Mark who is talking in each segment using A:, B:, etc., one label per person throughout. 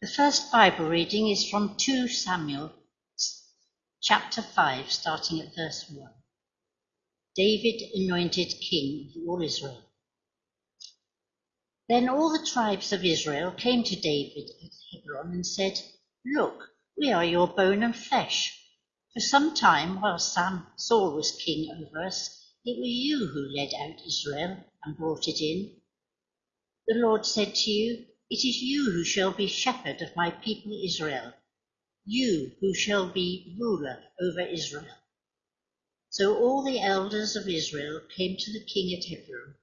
A: The first Bible reading is from 2 Samuel chapter 5, starting at verse 1. David anointed king of all Israel. Then all the tribes of Israel came to David at Hebron and said, Look, we are your bone and flesh. For some time, while Sam, Saul was king over us, it was you who led out Israel and brought it in. The Lord said to you, It is you who shall be shepherd of my people Israel, you who shall be ruler over Israel. So all the elders of Israel came to the king at Hebron,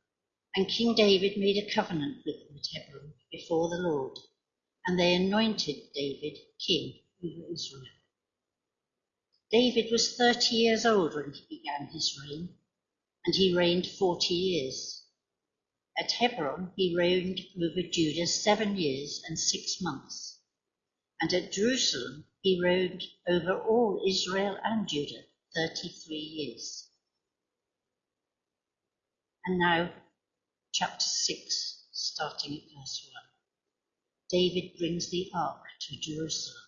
A: and King David made a covenant with them at Hebron before the Lord, and they anointed David king over Israel. David was thirty years old when he began his reign, and he reigned forty years. At Hebron he reigned over Judah seven years and six months, and at Jerusalem he reigned over all Israel and Judah thirty-three years. And now, chapter 6, starting at verse 1. David brings the ark to Jerusalem.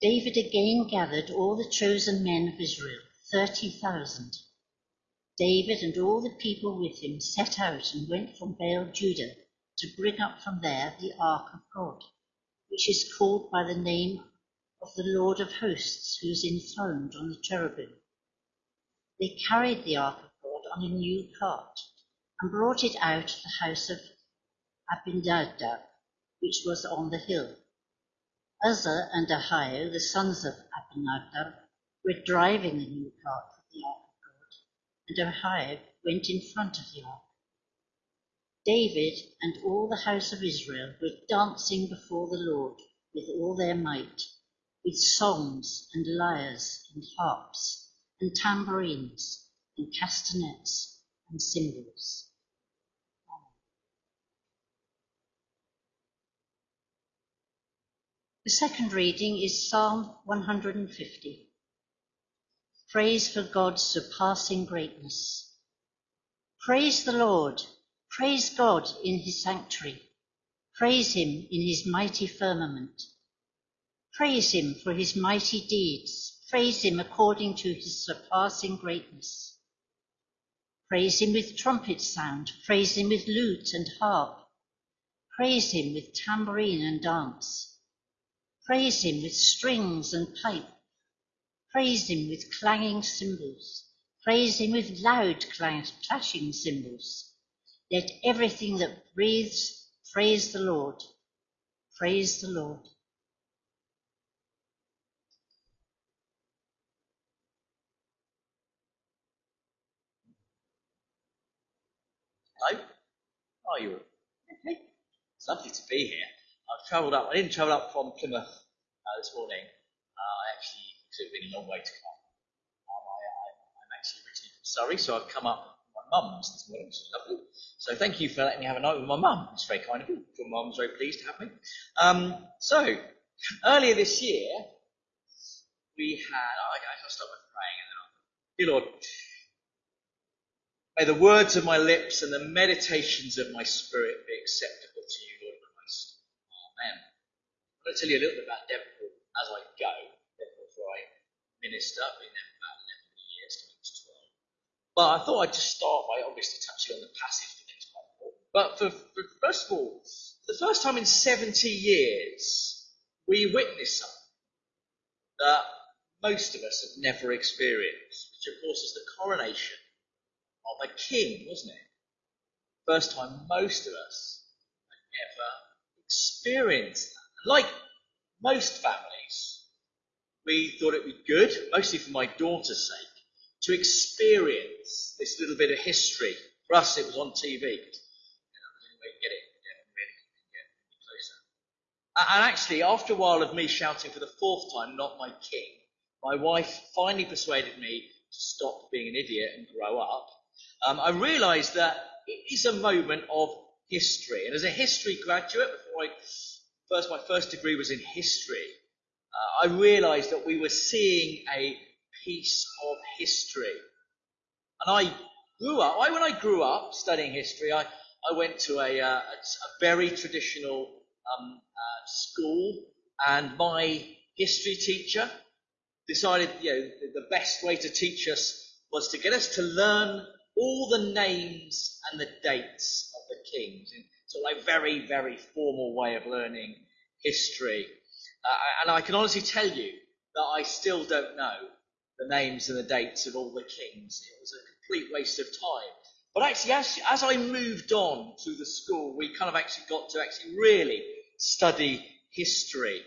A: David again gathered all the chosen men of Israel, 30,000 David and all the people with him set out and went from Baal Judah to bring up from there the ark of God, which is called by the name of the Lord of hosts, who is enthroned on the cherubim. They carried the ark of God on a new cart and brought it out of the house of Abinadab, which was on the hill. Uzzah and Ahio, the sons of Abinadab, were driving the new cart with the ark and Ahio went in front of the ark. David and all the house of Israel were dancing before the Lord with all their might, with songs and lyres and harps and tambourines and castanets and cymbals. The second reading is Psalm 150. Praise for God's surpassing greatness. Praise the Lord. Praise God in his sanctuary. Praise him in his mighty firmament. Praise him for his mighty deeds. Praise him according to his surpassing greatness. Praise him with trumpet sound. Praise him with lute and harp. Praise him with tambourine and dance. Praise him with strings and pipe. Praise him with clanging cymbals. Praise him with loud clashing cymbals. Let everything that breathes praise the Lord. Praise the Lord.
B: Hello. How are you? It's lovely to be here. I've travelled up. I didn't travel up from Plymouth uh, this morning. So it's been a long way to come. Um, I, am actually originally from Surrey, so I've come up with my mum's this morning, which is lovely. So thank you for letting me have a night with my mum. It's very kind of you. Your mum's very pleased to have me. Um, so, earlier this year, we had, oh, I'll start by praying and then I'll, dear Lord, may the words of my lips and the meditations of my spirit be acceptable to you, Lord Christ. Amen. I'm going to tell you a little bit about Devonport as I go minister. I've been there for about 11 years, coming to 12. But I thought I'd just start by obviously touching on the passage that is quite important. But for, for, first of all, the first time in 70 years, we witnessed something that most of us have never experienced, which of course is the coronation of a king, wasn't it? First time most of us have ever experienced that. Like most families, we thought it would be good, mostly for my daughter's sake, to experience this little bit of history. For us, it was on TV. And actually, after a while of me shouting for the fourth time, not my king, my wife finally persuaded me to stop being an idiot and grow up. Um, I realised that it is a moment of history. And as a history graduate, before I first, my first degree was in history, uh, I realized that we were seeing a piece of history. And I grew up, I, when I grew up studying history, I, I went to a, uh, a, very traditional um, uh, school, and my history teacher decided, you know, the best way to teach us was to get us to learn all the names and the dates of the kings. Of like very, very formal way of learning history. Uh, and I can honestly tell you that I still don't know the names and the dates of all the kings. It was a complete waste of time. But actually, as, as I moved on through the school, we kind of actually got to actually really study history.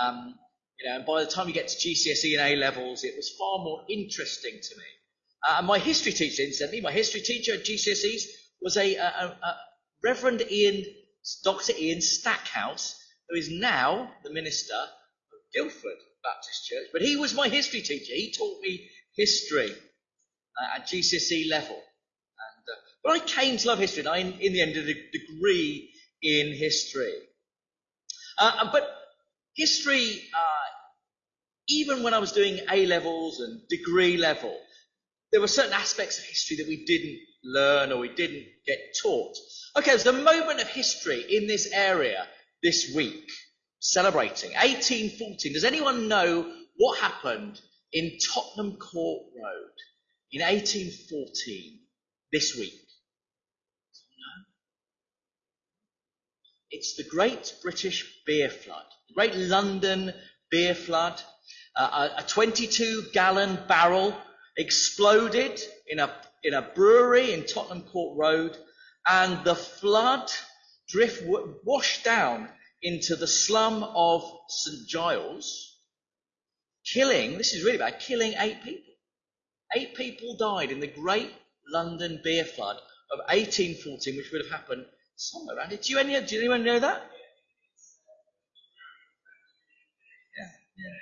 B: Um, you know, and by the time you get to GCSE and A levels, it was far more interesting to me. Uh, and my history teacher, incidentally, my history teacher at GCSEs was a, a, a Reverend Ian, Dr. Ian Stackhouse, who is now the minister of Guildford Baptist Church. But he was my history teacher. He taught me history uh, at GCSE level. And, uh, but I came to love history, and I, in, the end, did a degree in history. Uh, but history, uh, even when I was doing A levels and degree level, there were certain aspects of history that we didn't learn or we didn't get taught. Okay, there's a moment of history in this area this week, celebrating 1814. Does anyone know what happened in Tottenham Court Road in 1814 this week? No. It's the Great British Beer Flood, the Great London Beer Flood. Uh, a 22 gallon barrel exploded in a, in a brewery in Tottenham Court Road and the flood drift washed down into the slum of St. Giles, killing, this is really bad, killing eight people. Eight people died in the great London beer flood of 1814, which would have happened somewhere around it. Do you any, do anyone know that? Yeah, yeah.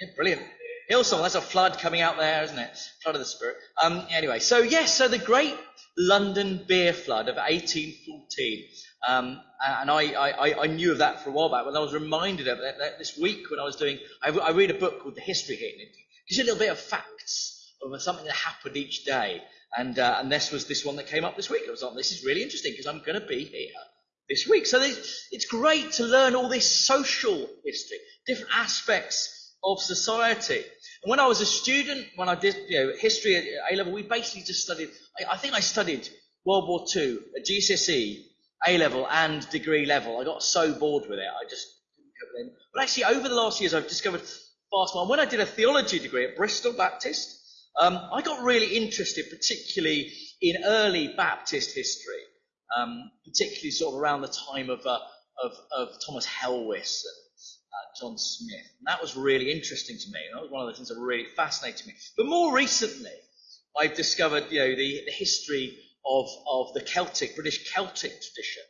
B: Yeah, brilliant. Hillsong, that's a flood coming out there, isn't it? Flood of the Spirit. Um, anyway, so yes, so the great London beer flood of 1814. Um, and I, I, I, knew of that for a while back, but I was reminded of it this week when I was doing, I, I read a book called The History Hit, and it gives you a little bit of facts of something that happened each day. And, uh, and this was this one that came up this week. I was like, this is really interesting because I'm going to be here this week. So it's great to learn all this social history, different aspects of society. And when I was a student, when I did you know, history at A level, we basically just studied, I, I think I studied World War II at GCSE, A level, and degree level. I got so bored with it, I just didn't in. But actually, over the last years, I've discovered fast more. When I did a theology degree at Bristol Baptist, um, I got really interested, particularly in early Baptist history, um, particularly sort of around the time of, uh, of, of Thomas Helwys and John Smyth. And that was really interesting to me. That was one of the things that really fascinated me. But more recently, I've discovered, you know, the, the history of, of the Celtic, British Celtic tradition.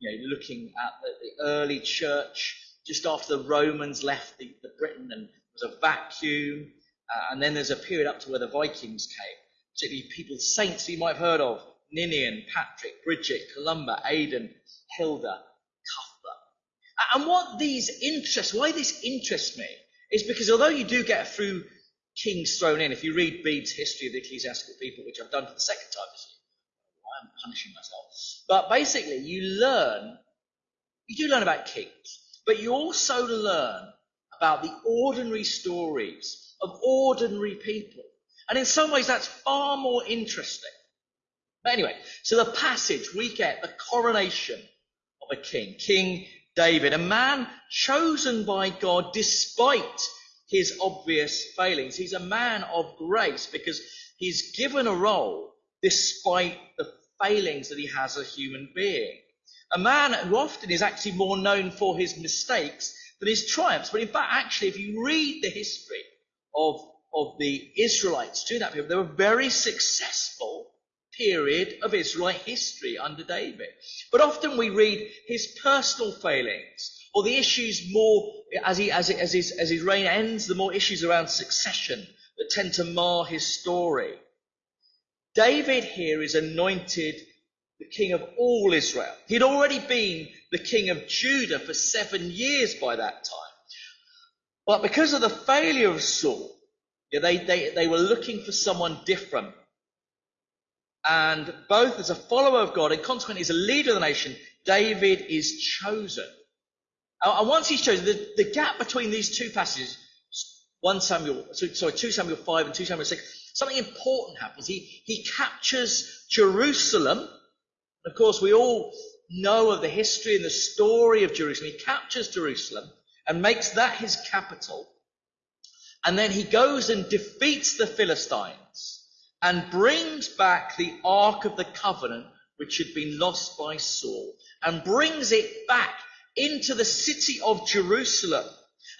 B: You know, looking at the, the early church just after the Romans left the, the Britain and there was a vacuum. Uh, and then there's a period up to where the Vikings came, particularly people, saints you might have heard of, Ninian, Patrick, Bridget, Columba, Aidan, Hilda, and what these interest, why this interests me, is because although you do get a few kings thrown in, if you read Bede's History of the Ecclesiastical People, which I've done for the second time this year, I'm punishing myself. But basically, you learn, you do learn about kings, but you also learn about the ordinary stories of ordinary people. And in some ways, that's far more interesting. But anyway, so the passage we get the coronation of a king, King David, a man chosen by God despite his obvious failings. He's a man of grace because he's given a role despite the failings that he has as a human being. A man who often is actually more known for his mistakes than his triumphs. But in fact, actually, if you read the history of, of the Israelites to that period, they were very successful period of Israelite history under David. But often we read his personal failings or the issues more as, he, as, as, his, as his reign ends, the more issues around succession that tend to mar his story. David here is anointed the king of all Israel. He'd already been the king of Judah for seven years by that time. But because of the failure of Saul, yeah, they, they, they were looking for someone different and both as a follower of God and consequently as a leader of the nation, David is chosen. And once he's chosen, the, the gap between these two passages, 1 Samuel, sorry, 2 Samuel 5 and 2 Samuel 6, something important happens. He, he captures Jerusalem. Of course, we all know of the history and the story of Jerusalem. He captures Jerusalem and makes that his capital. And then he goes and defeats the Philistines and brings back the Ark of the Covenant, which had been lost by Saul, and brings it back into the city of Jerusalem.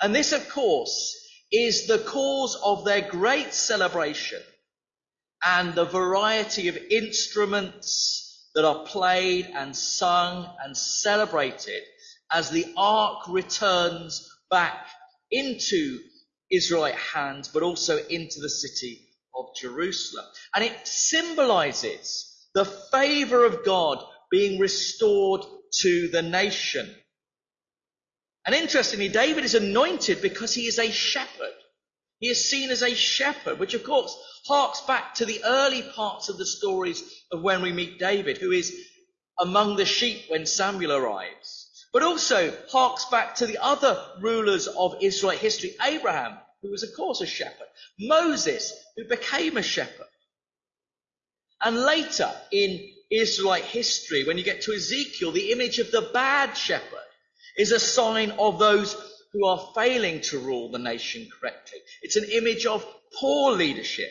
B: And this, of course, is the cause of their great celebration and the variety of instruments that are played and sung and celebrated as the ark returns back into Israelite hands, but also into the city of Jerusalem. And it symbolizes the favor of God being restored to the nation. And interestingly, David is anointed because he is a shepherd. He is seen as a shepherd, which of course harks back to the early parts of the stories of when we meet David, who is among the sheep when Samuel arrives. But also harks back to the other rulers of Israelite history. Abraham, who was of course a shepherd. Moses, who became a shepherd. And later in Israelite history, when you get to Ezekiel, the image of the bad shepherd is a sign of those who are failing to rule the nation correctly. It's an image of poor leadership.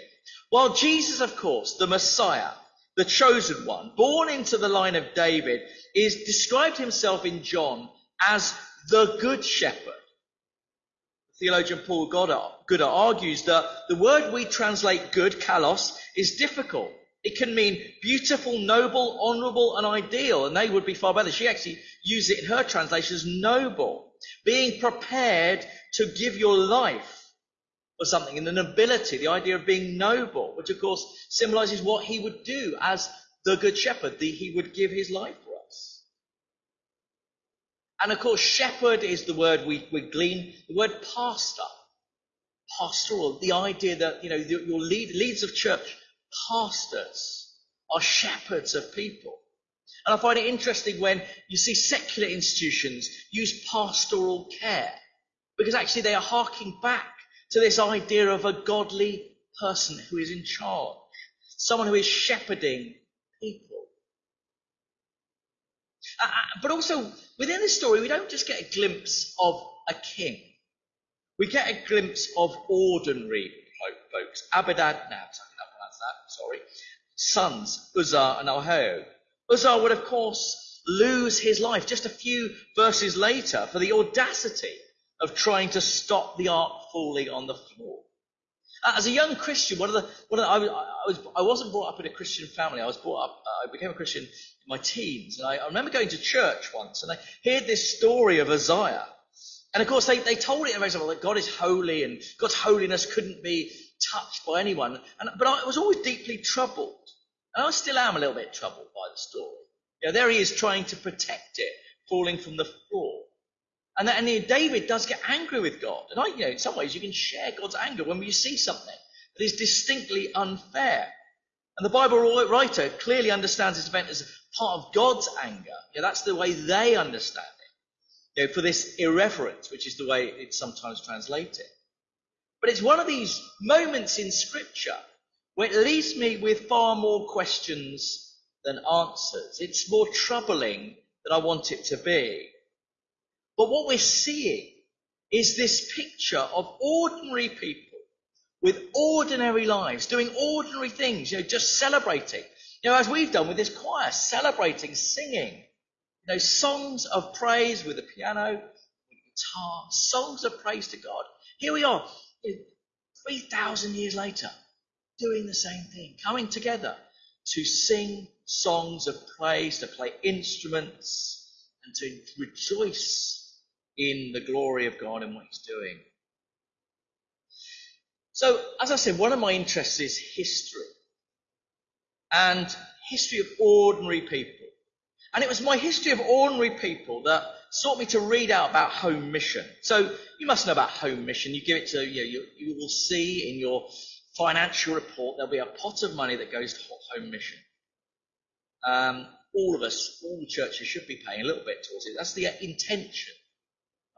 B: While Jesus, of course, the Messiah, the chosen one, born into the line of David, is described himself in John as the good shepherd. Theologian Paula Gooder argues that the word we translate good, kalos, is difficult. It can mean beautiful, noble, honourable, and ideal, and they would be far better. She actually used it in her translation as noble, being prepared to give your life for something, and the nobility, the idea of being noble, which of course symbolises what he would do as the good shepherd, the, he would give his life. And of course, shepherd is the word we, we glean, the word pastor, pastoral, the idea that, you know, your lead, leads of church pastors are shepherds of people. And I find it interesting when you see secular institutions use pastoral care, because actually they are harking back to this idea of a godly person who is in charge, someone who is shepherding people. Uh, uh but also, within this story, we don't just get a glimpse of a king. We get a glimpse of ordinary folks. Abinadab, that, sorry, sons, Uzzah and Ahio. Uzzah would, of course, lose his life just a few verses later for the audacity of trying to stop the ark falling on the floor. As a young Christian, one of the, one of the, I, was, I, was, I wasn't brought up in a Christian family. I was brought up, uh, I became a Christian in my teens. And I, I remember going to church once and I heard this story of Uzziah. And of course, they, they told it in a very way that God is holy and God's holiness couldn't be touched by anyone. And, but I was always deeply troubled. And I still am a little bit troubled by the story. You know, there he is trying to protect it, falling from the floor. And, and David does get angry with God. And I, you know, in some ways you can share God's anger when you see something that is distinctly unfair. And the Bible writer clearly understands this event as part of God's anger. That's the way they understand it. You know, for this irreverence, which is the way it's sometimes translated. But it's one of these moments in Scripture where it leaves me with far more questions than answers. It's more troubling than I want it to be. But what we're seeing is this picture of ordinary people with ordinary lives, doing ordinary things, you know, just celebrating. You know, as we've done with this choir, celebrating, singing, you know, songs of praise with a piano, with guitar, songs of praise to God. Here we are, 3,000 years later, doing the same thing, coming together to sing songs of praise, to play instruments, and to rejoice in the glory of God and what He's doing. So, as I said, one of my interests is history and history of ordinary people. And it was my history of ordinary people that sought me to read out about home mission. So you must know about home mission. You give it to, you, know, you, you will see in your financial report there'll be a pot of money that goes to home mission. Um, all of us, all the churches should be paying a little bit towards it. That's the intention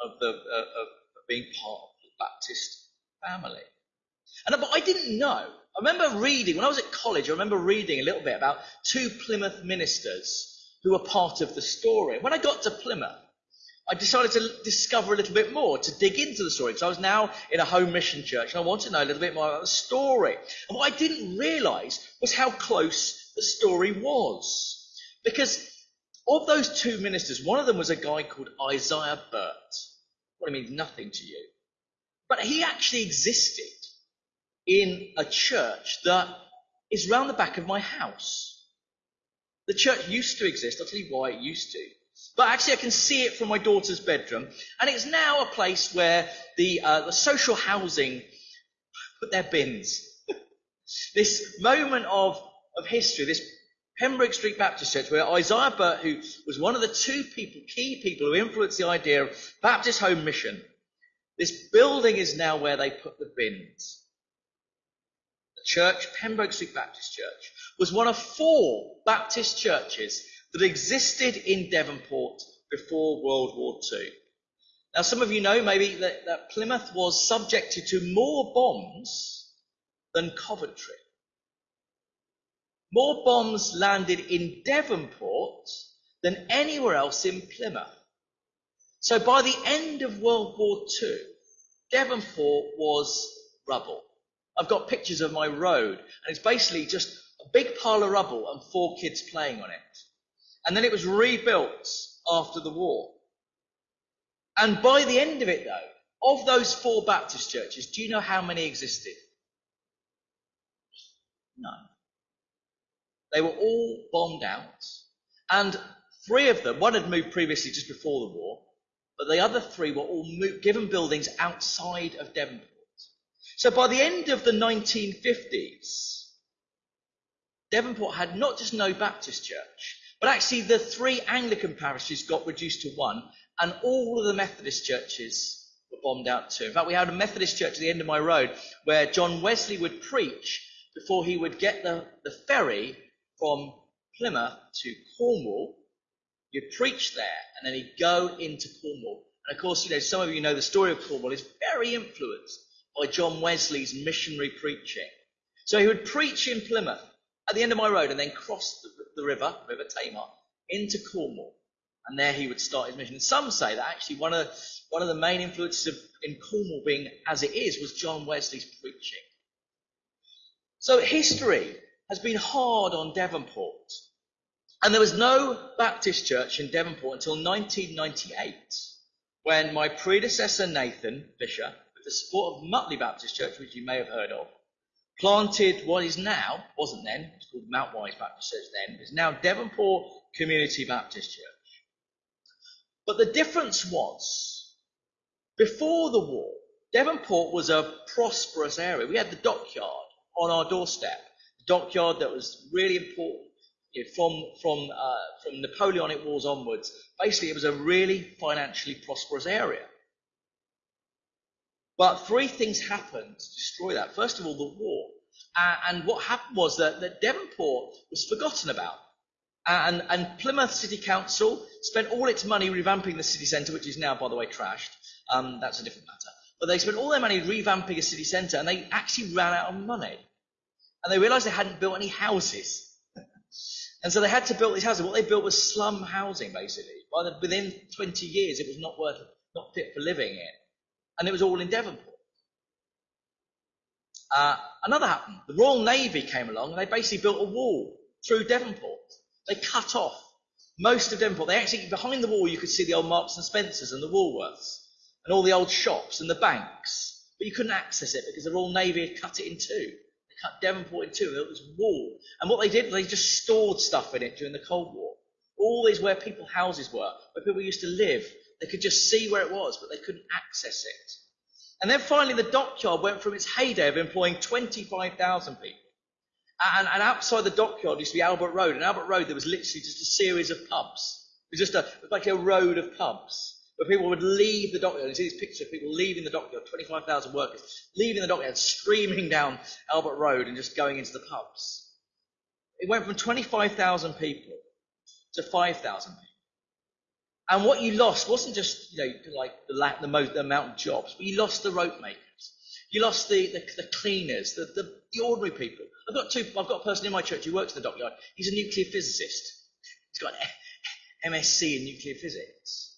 B: of, the, uh, of, being part of the Baptist family. And but I didn't know. I remember reading when I was at college. I remember reading a little bit about two Plymouth ministers who were part of the story. When I got to Plymouth, I decided to discover a little bit more, to dig into the story, because I was now in a home mission church and I wanted to know a little bit more about the story. And what I didn't realize was how close the story was. Because of those two ministers, one of them was a guy called Isaiah Birt. What it means nothing to you. But he actually existed in a church that is round the back of my house. The church used to exist. I'll tell you why it used to. But actually, I can see it from my daughter's bedroom, and it's now a place where the, uh, the social housing put their bins. this moment of, of history, this Pembroke Street Baptist Church, where Isaiah Birt, who was one of the two people, key people who influenced the idea of Baptist home mission, this building is now where they put the bins. The church, Pembroke Street Baptist Church, was one of four Baptist churches that existed in Devonport before World War II. Now, some of you know maybe that, that Plymouth was subjected to more bombs than Coventry. More bombs landed in Devonport than anywhere else in Plymouth. So by the end of World War II, Devonport was rubble. I've got pictures of my road, and it's basically just a big pile of rubble and four kids playing on it. And then it was rebuilt after the war. And by the end of it, though, of those four Baptist churches, do you know how many existed? None. They were all bombed out. And three of them, one had moved previously just before the war, but the other three were all moved, given buildings outside of Devonport. So by the end of the 1950s, Devonport had not just no Baptist church, but actually the three Anglican parishes got reduced to one, and all of the Methodist churches were bombed out too. In fact, we had a Methodist church at the end of my road where John Wesley would preach before he would get the, the ferry from Plymouth to Cornwall. You'd preach there, and then he'd go into Cornwall. And of course, you know, some of you know the story of Cornwall is very influenced by John Wesley's missionary preaching. So he would preach in Plymouth at the end of my road and then cross the, the river, River Tamar, into Cornwall. And there he would start his mission. And some say that actually one of, one of the main influences of, in Cornwall being as it is was John Wesley's preaching. So history has been hard on Devonport. And there was no Baptist church in Devonport until 1998, when my predecessor Nathan Fisher, with the support of Mutley Baptist Church, which you may have heard of, planted what is now, wasn't then, it's called Mount Wise Baptist Church then, is now Devonport Community Baptist Church. But the difference was, before the war, Devonport was a prosperous area. We had the dockyard on our doorstep dockyard that was really important you know, from, from, uh, from Napoleonic Wars onwards. Basically, it was a really financially prosperous area. But three things happened to destroy that. First of all, the war. Uh, and what happened was that, that Devonport was forgotten about. And, and, Plymouth City Council spent all its money revamping the city centre, which is now, by the way, trashed. Um, that's a different matter. But they spent all their money revamping a city centre, and they actually ran out of money and they realized they hadn't built any houses. and so they had to build these houses. What they built was slum housing, basically. The, within 20 years, it was not worth, not fit for living in. And it was all in Devonport. Uh, another happened. The Royal Navy came along and they basically built a wall through Devonport. They cut off most of Devonport. They actually, behind the wall, you could see the old Marks and Spencers and the Woolworths and all the old shops and the banks. But you couldn't access it because the Royal Navy had cut it in two Devonport in two. It was wall. And what they did, they just stored stuff in it during the Cold War. All these where people's houses were, where people used to live. They could just see where it was, but they couldn't access it. And then finally, the dockyard went from its heyday of employing 25,000 people. And, and, outside the dockyard used to be Albert Road. And Albert Road, there was literally just a series of pubs. It was just a, like a road of pubs where people would leave the dockyard. You see these pictures of people leaving the dockyard, 25,000 workers leaving the dockyard, streaming down Albert Road and just going into the pubs. It went from 25,000 people to 5,000 people. And what you lost wasn't just, you know, like the, the, the amount of jobs, but you lost the rope makers. You lost the, the, the cleaners, the, the, the, ordinary people. I've got two, I've got a person in my church who works in the dockyard. He's a nuclear physicist. He's got an MSc in nuclear physics.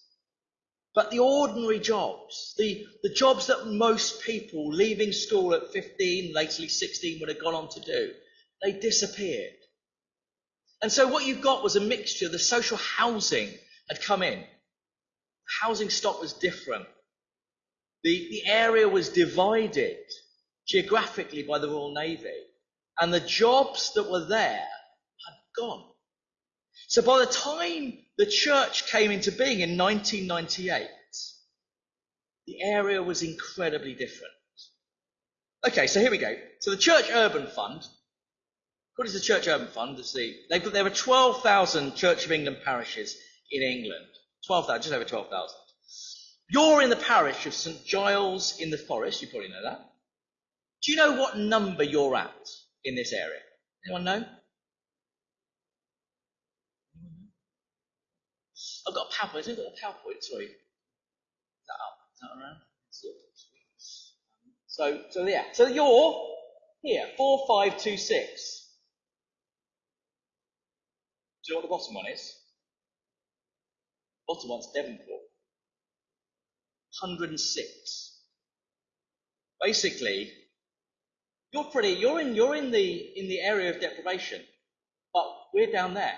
B: But the ordinary jobs, the, the jobs that most people leaving school at 15, lately 16 would have gone on to do, they disappeared. And so what you got was a mixture. The social housing had come in. Housing stock was different. The, the area was divided geographically by the Royal Navy. And the jobs that were there had gone. So by the time the church came into being in 1998, the area was incredibly different. Okay, so here we go. So the Church Urban Fund, what is the Church Urban Fund? The, they've got, there are 12,000 Church of England parishes in England. 12,000, just over 12,000. You're in the parish of St Giles in the Forest, you probably know that. Do you know what number you're at in this area? Anyone know? I've got a PowerPoint. I've got a PowerPoint. Sorry. Is that up? Is that around? So, so yeah. So you're here, four, five, two, six. Do you know what the bottom one is? Bottom one's Devonport. 106. Basically, you're pretty, you're in, you're in the, in the area of deprivation, but we're down there.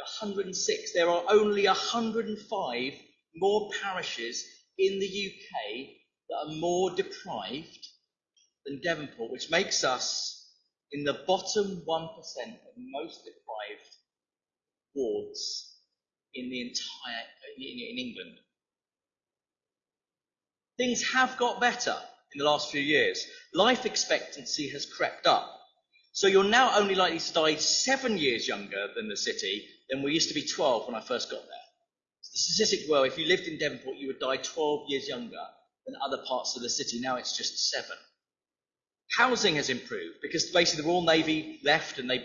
B: 106. There are only 105 more parishes in the UK that are more deprived than Devonport, which makes us in the bottom 1% of most deprived wards in the entire in, England. Things have got better in the last few years. Life expectancy has crept up. So you're now only likely to die seven years younger than the city than we used to be 12 when I first got there. The statistics were if you lived in Devonport, you would die 12 years younger than other parts of the city. Now it's just seven. Housing has improved because basically the Royal Navy left and they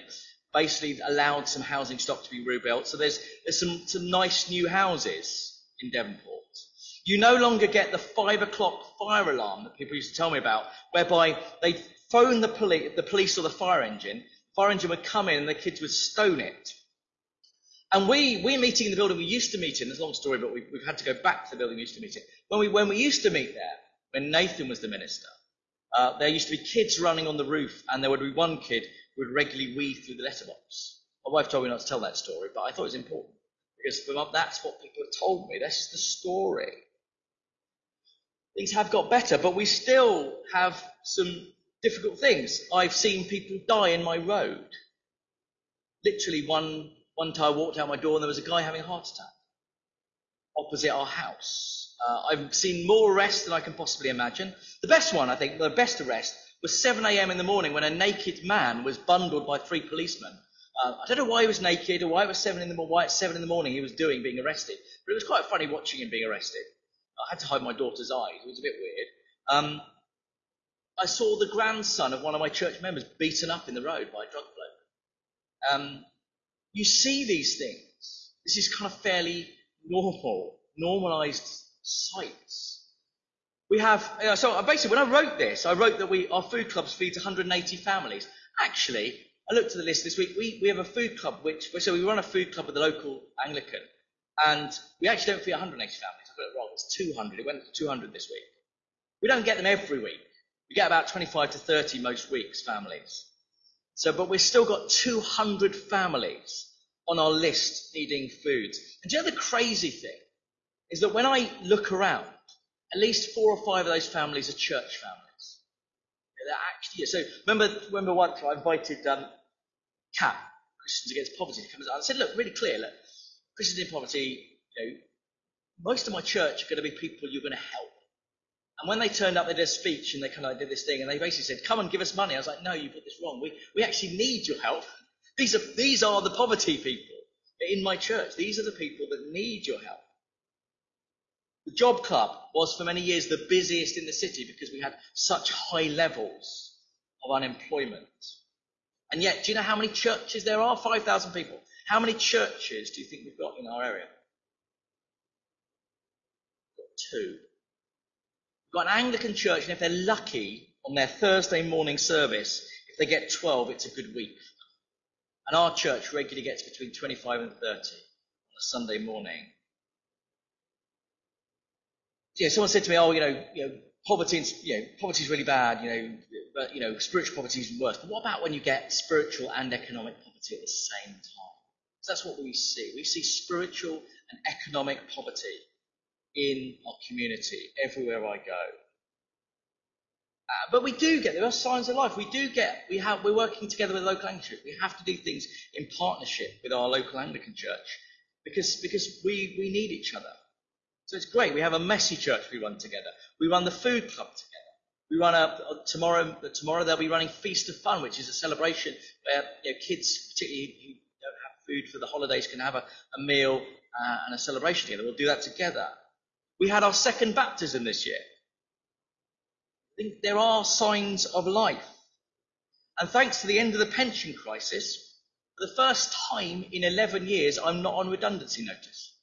B: basically allowed some housing stock to be rebuilt. So there's, there's some, some nice new houses in Devonport. You no longer get the five o'clock fire alarm that people used to tell me about, whereby they'd phone the, poli- the police or the fire engine. Fire engine would come in and the kids would stone it. And we, we're meeting in the building we used to meet in. It's a long story, but we've, we've had to go back to the building we used to meet in. When we, when we used to meet there, when Nathan was the minister, uh, there used to be kids running on the roof, and there would be one kid who would regularly weave through the letterbox. My wife told me not to tell that story, but I thought it was important because that's what people have told me. That's just the story. Things have got better, but we still have some difficult things. I've seen people die in my road. Literally, one, one time I walked out my door and there was a guy having a heart attack opposite our house. Uh, I've seen more arrests than I can possibly imagine. The best one, I think, the best arrest was 7 a.m. in the morning when a naked man was bundled by three policemen. Uh, I don't know why he was naked or why it was seven in the why at seven in the morning he was doing being arrested, but it was quite funny watching him being arrested. I had to hide my daughter's eyes; it was a bit weird. Um, I saw the grandson of one of my church members beaten up in the road by a drug bloke. Um, you see these things. This is kind of fairly normal, normalized sights. We have, know, so uh, basically when I wrote this, I wrote that we, our food clubs feeds 180 families. Actually, I looked at the list this week. We, we have a food club which, so we run a food club with the local Anglican and we actually don't feed 180 families. I got it wrong. It's 200. It went to 200 this week. We don't get them every week. We get about 25 to 30 most weeks, families. So, but we've still got 200 families on our list needing food. And do you know the crazy thing? Is that when I look around, at least four or five of those families are church families. They're actually, so remember, remember once I invited um, CAP, Christians Against Poverty, to come and I said, look, really clear, look, Christians in poverty, you know, most of my church are going to be people you're going to help. And when they turned up, they did a speech and they kind of did this thing and they basically said, come and give us money. I was like, no, you put this wrong. We, we actually need your help. These are, these are the poverty people in my church. These are the people that need your help. The job club was for many years the busiest in the city because we had such high levels of unemployment. And yet, do you know how many churches there are? 5,000 people. How many churches do you think we've got in our area? We've got two. Got an Anglican church, and if they're lucky on their Thursday morning service, if they get 12, it's a good week. And our church regularly gets between 25 and 30 on a Sunday morning. Yeah, someone said to me, "Oh, you know, you know, poverty, you know, poverty is really bad. You know, but you know, spiritual poverty is worse. But what about when you get spiritual and economic poverty at the same time? So that's what we see. We see spiritual and economic poverty in our community everywhere I go. Uh, but we do get there are signs of life. We do get we have we're working together with local Anglican church. We have to do things in partnership with our local Anglican church because because we we need each other. So it's great. We have a messy church we run together. We run the food club together. We run a, tomorrow. Tomorrow they'll be running Feast of Fun, which is a celebration where you know, kids, particularly who don't have food for the holidays, can have a, a meal uh, and a celebration together. We'll do that together. We had our second baptism this year. I think there are signs of life. And thanks to the end of the pension crisis, for the first time in 11 years, I'm not on redundancy notice.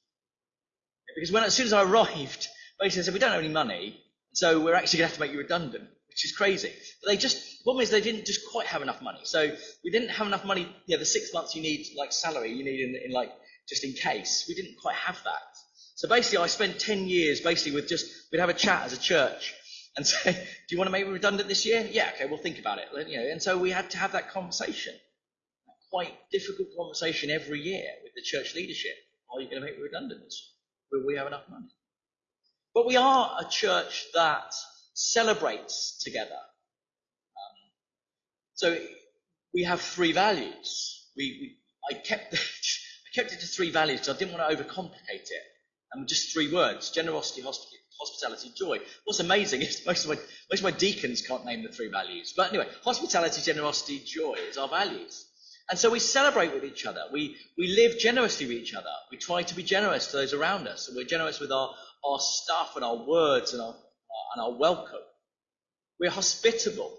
B: Because when as soon as I arrived, basically they said, we don't have any money, so we're actually going to have to make you redundant, which is crazy. But they just, the problem is they didn't just quite have enough money. So we didn't have enough money, you know, the six months you need, like salary, you need in, in like, just in case. We didn't quite have that. So basically I spent 10 years basically with just, we'd have a chat as a church and say, do you want to make me redundant this year? Yeah, okay, we'll think about it. You know, and so we had to have that conversation. A quite difficult conversation every year with the church leadership. Are you going to make me redundant this year? Will we have enough money? But we are a church that celebrates together. Um, so we have three values. We, we I kept I kept it to three values because I didn't want to overcomplicate it. And just three words: generosity, hospitality, joy. What's amazing is most of my most of my deacons can't name the three values. But anyway, hospitality, generosity, joy is our values. And so we celebrate with each other. We, we live generously with each other. We try to be generous to those around us. And we're generous with our, our stuff and our words and our, and our welcome. We're hospitable.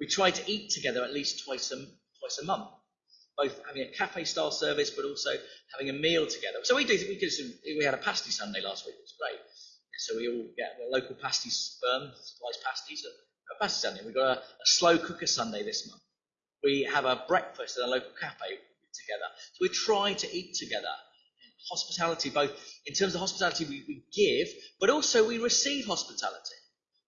B: We try to eat together at least twice a, twice a month, both having a cafe style service but also having a meal together. So we do, we, did some, we had a pasty Sunday last week, it was great. So we all get a local pasty firm, supplies pasties, a pasty Sunday. We've got a, a slow cooker Sunday this month. We have a breakfast at a local cafe together. So we try to eat together hospitality, both in terms of hospitality we, we give, but also we receive hospitality.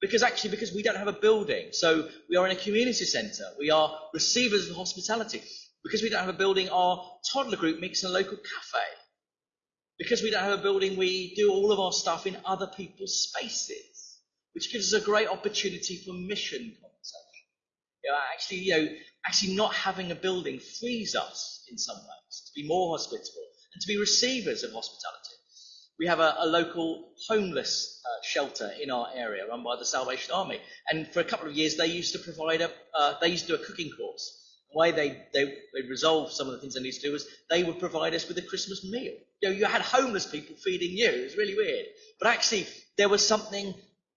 B: Because actually, because we don't have a building, so we are in a community centre, we are receivers of hospitality. Because we don't have a building, our toddler group meets in a local cafe. Because we don't have a building, we do all of our stuff in other people's spaces, which gives us a great opportunity for mission conversation. You know, actually, you know, actually not having a building frees us in some ways to be more hospitable and to be receivers of hospitality. We have a, a local homeless uh, shelter in our area run by the Salvation Army. And for a couple of years, they used to provide a, uh, they used to do a cooking course. The way they, they, they resolved some of the things they needed to do was they would provide us with a Christmas meal. You know, you had homeless people feeding you. It was really weird. But actually, there was something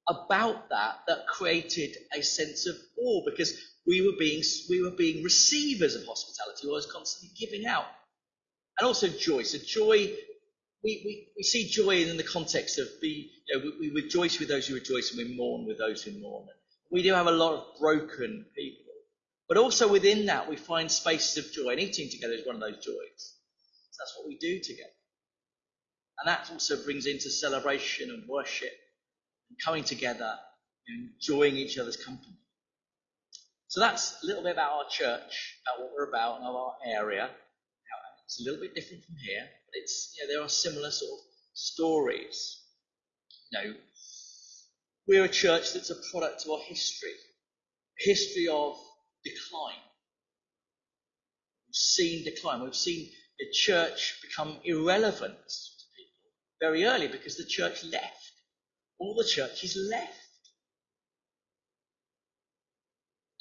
B: about that that created a sense of awe because we were being, we were being receivers of hospitality. We was constantly giving out and also joy. So joy, we, we, we see joy in the context of be, you know, we, we rejoice with those who rejoice and we mourn with those who mourn. We do have a lot of broken people. But also within that, we find spaces of joy. And eating together is one of those joys. So that's what we do together. And that also brings into celebration and worship and coming together and enjoying each other's company. So that's a little bit about our church, about what we're about and our area. It's a little bit different from here, but it's you know, there are similar sort of stories. You know, we're a church that's a product of our history, history of decline. We've seen decline. We've seen the church become irrelevant to people very early because the church left. All the churches left.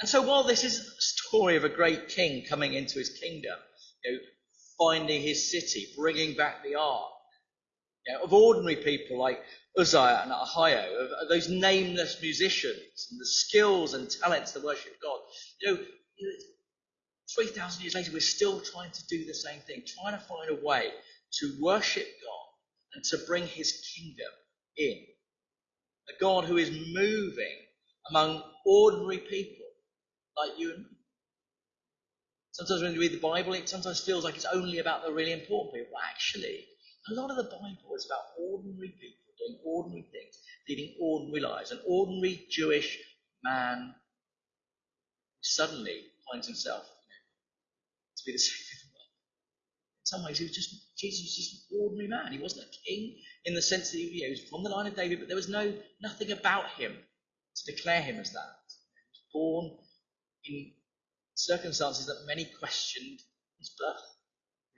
B: And so while this is a story of a great king coming into his kingdom, you know, finding his city, bringing back the ark. You know, of ordinary people like Uzziah and Ahio, of, those nameless musicians, and the skills and talents to worship God. You know, 3,000 years later, we're still trying to do the same thing, trying to find a way to worship God and to bring his kingdom in. A God who is moving among ordinary people like you and me. Sometimes when you read the Bible, it sometimes feels like it's only about the really important people. But actually, a lot of the Bible is about ordinary people doing ordinary things, leading ordinary lives. An ordinary Jewish man suddenly finds himself you know, to be the Savior of the world. In some ways, he was just Jesus was just an ordinary man. He wasn't a king in the sense that he, you know, he was from the line of David, but there was no nothing about him to declare him as that. He was born in circumstances that many questioned his birth.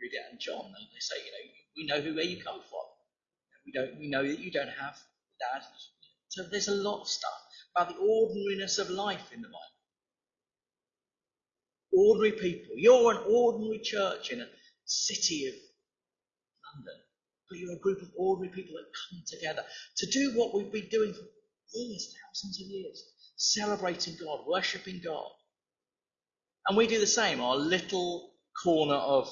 B: Read it in John. They, they say, you know, we know who where you come from. We don't. We know that you don't have that. So there's a lot of stuff about the ordinariness of life in the Bible. Ordinary people. You're an ordinary church in a city of London, but you're a group of ordinary people that come together to do what we've been doing for years, thousands of years, celebrating God, worshipping God. And we do the same. Our little corner of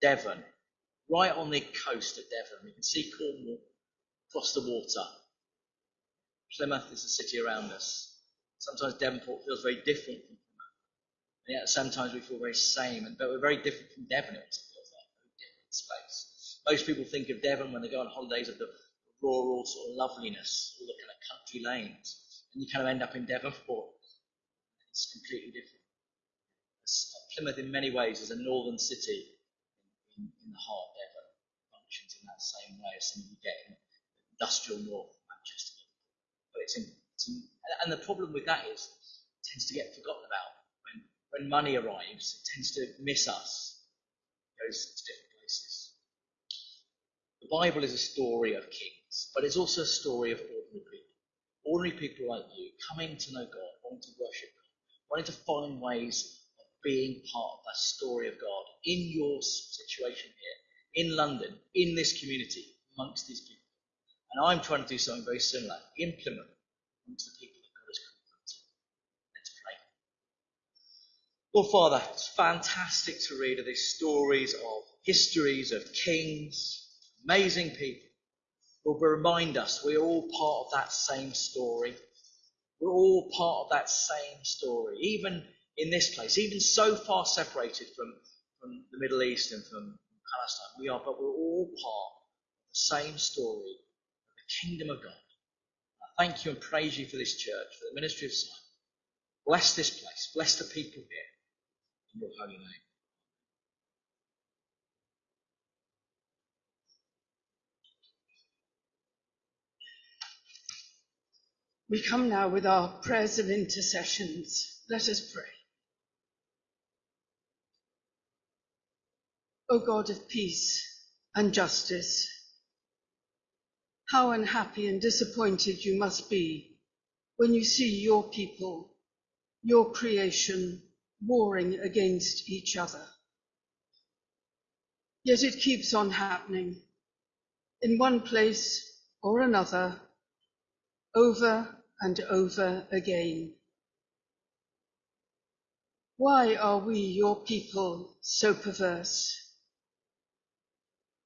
B: Devon, right on the coast of Devon, you can see Cornwall across the water. Plymouth is the city around us. Sometimes Devonport feels very different from Plymouth. and yet sometimes we feel very same, but we're very different from Devon. It feels like a different space. Most people think of Devon when they go on holidays of the rural sort of loveliness, all the kind of country lanes, and you kind of end up in Devonport. It's completely different. Uh, Plymouth, in many ways, is a northern city in, in the heart of Devon. Functions in that same way as some of you get in industrial north Manchester. But it's in, it's in, and the problem with that is it tends to get forgotten about when money arrives, it tends to miss us, it goes to different places. The Bible is a story of kings, but it's also a story of ordinary people. Ordinary people like you coming to know God, wanting to worship God, wanting to find ways of being part of that story of God in your situation here, in London, in this community, amongst these people. And I'm trying to do something very similar in Plymouth amongst the people Well, Father, it's fantastic to read of these stories of histories of kings, amazing people. Lord, remind us we're all part of that same story. We're all part of that same story, even in this place, even so far separated from, from the Middle East and from Palestine. We are, but we're all part of the same story kingdom of God. I thank you and praise you for this church, for the ministry of Simon. Bless this place. Bless the people here in your holy name.
C: We come now with our prayers and intercessions. Let us pray. O God of peace and justice, how unhappy and disappointed you must be when you see your people, your creation, warring against each other. Yet it keeps on happening in one place or another, over and over again. Why are we, your people, so perverse?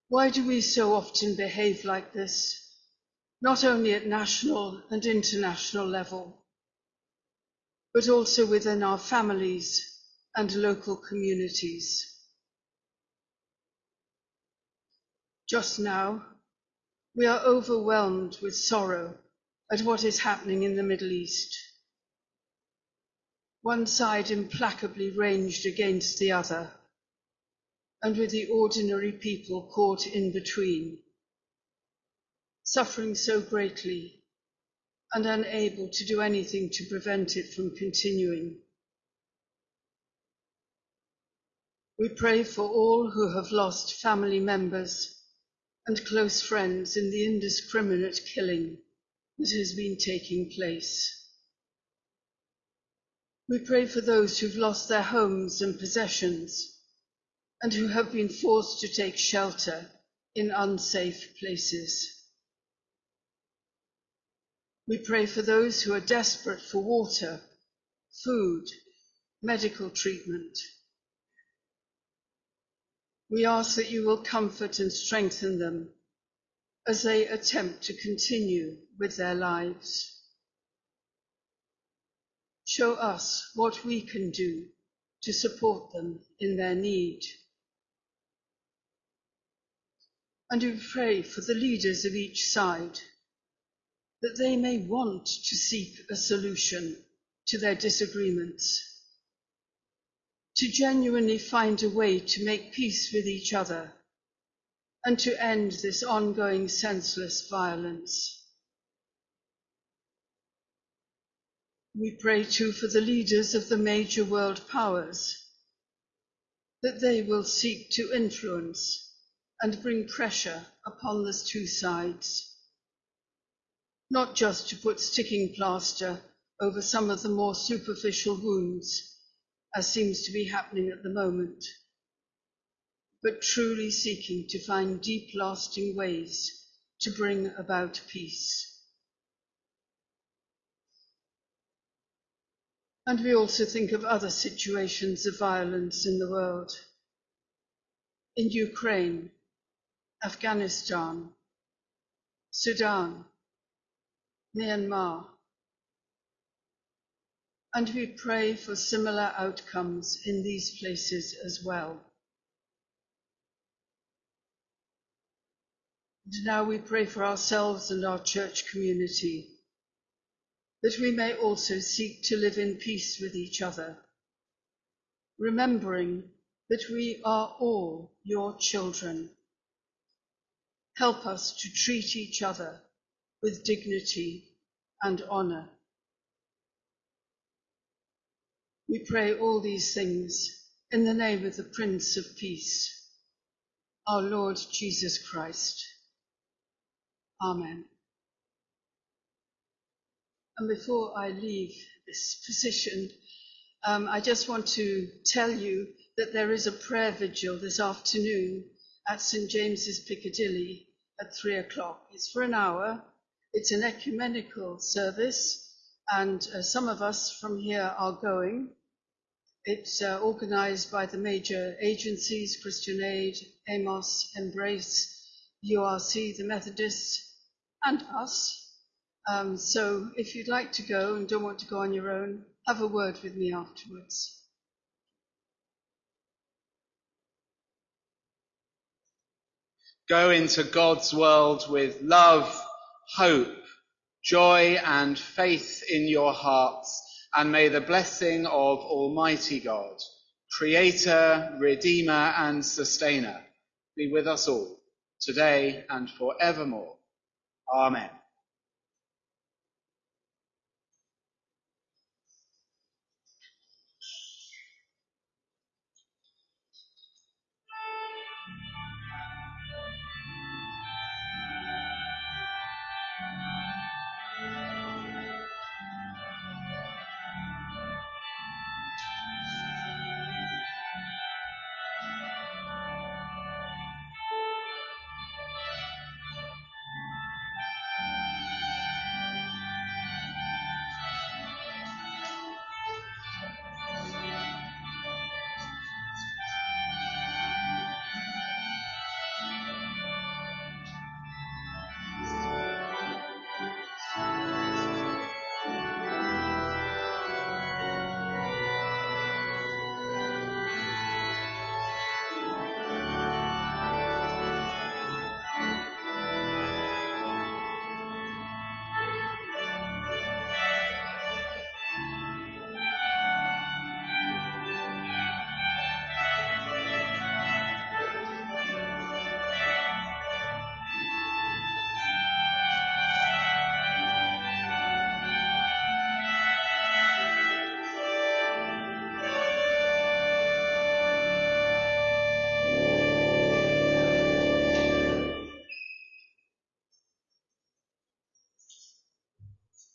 C: Why do we so often behave like this, not only at national and international level, but also within our families and local communities. Just now, we are overwhelmed with sorrow at what is happening in the Middle East. One side implacably ranged against the other, and with the ordinary people caught in between, suffering so greatly and unable to do anything to prevent it from continuing. We pray for all who have lost family members and close friends in the indiscriminate killing that has been taking place. We pray for those who've lost their homes and possessions and who have been forced to take shelter in unsafe places. We pray for those who are desperate for water, food, medical treatment, We ask that you will comfort and strengthen them as they attempt to continue with their lives. Show us what we can do to support them in their need. And we pray for the leaders of each side that they may want to seek a solution to their disagreements, to genuinely find a way to make peace with each other and to end this ongoing senseless violence. We pray too for the leaders of the major world powers, that they will seek to influence and bring pressure upon the two sides, not just to put sticking plaster over some of the more superficial wounds, as seems to be happening at the moment, but truly seeking to find deep lasting ways to bring about peace. And we also think of other situations of violence in the world. In Ukraine, Afghanistan, Sudan, Myanmar. And we pray for similar outcomes in these places as well. And now we pray for ourselves and our church community that we may also seek to live in peace with each other, remembering that we are all your children. Help us to treat each other with dignity and honour. We pray all these things in the name of the Prince of Peace, our Lord Jesus Christ. Amen. And before I leave this position, um, I just want to tell you that there is a prayer vigil this afternoon at St James's Piccadilly at three o'clock. It's for an hour. It's an ecumenical service, and uh, some of us from here are going. It's uh, organized by the major agencies Christian Aid, Amos, Embrace, URC, the Methodists, and us. Um, so if you'd like to go and don't want to go on your own, have a word with me afterwards.
D: Go into God's world with love, hope, joy and faith in your hearts and may the blessing of Almighty God, Creator, Redeemer and Sustainer be with us all today and forevermore. Amen.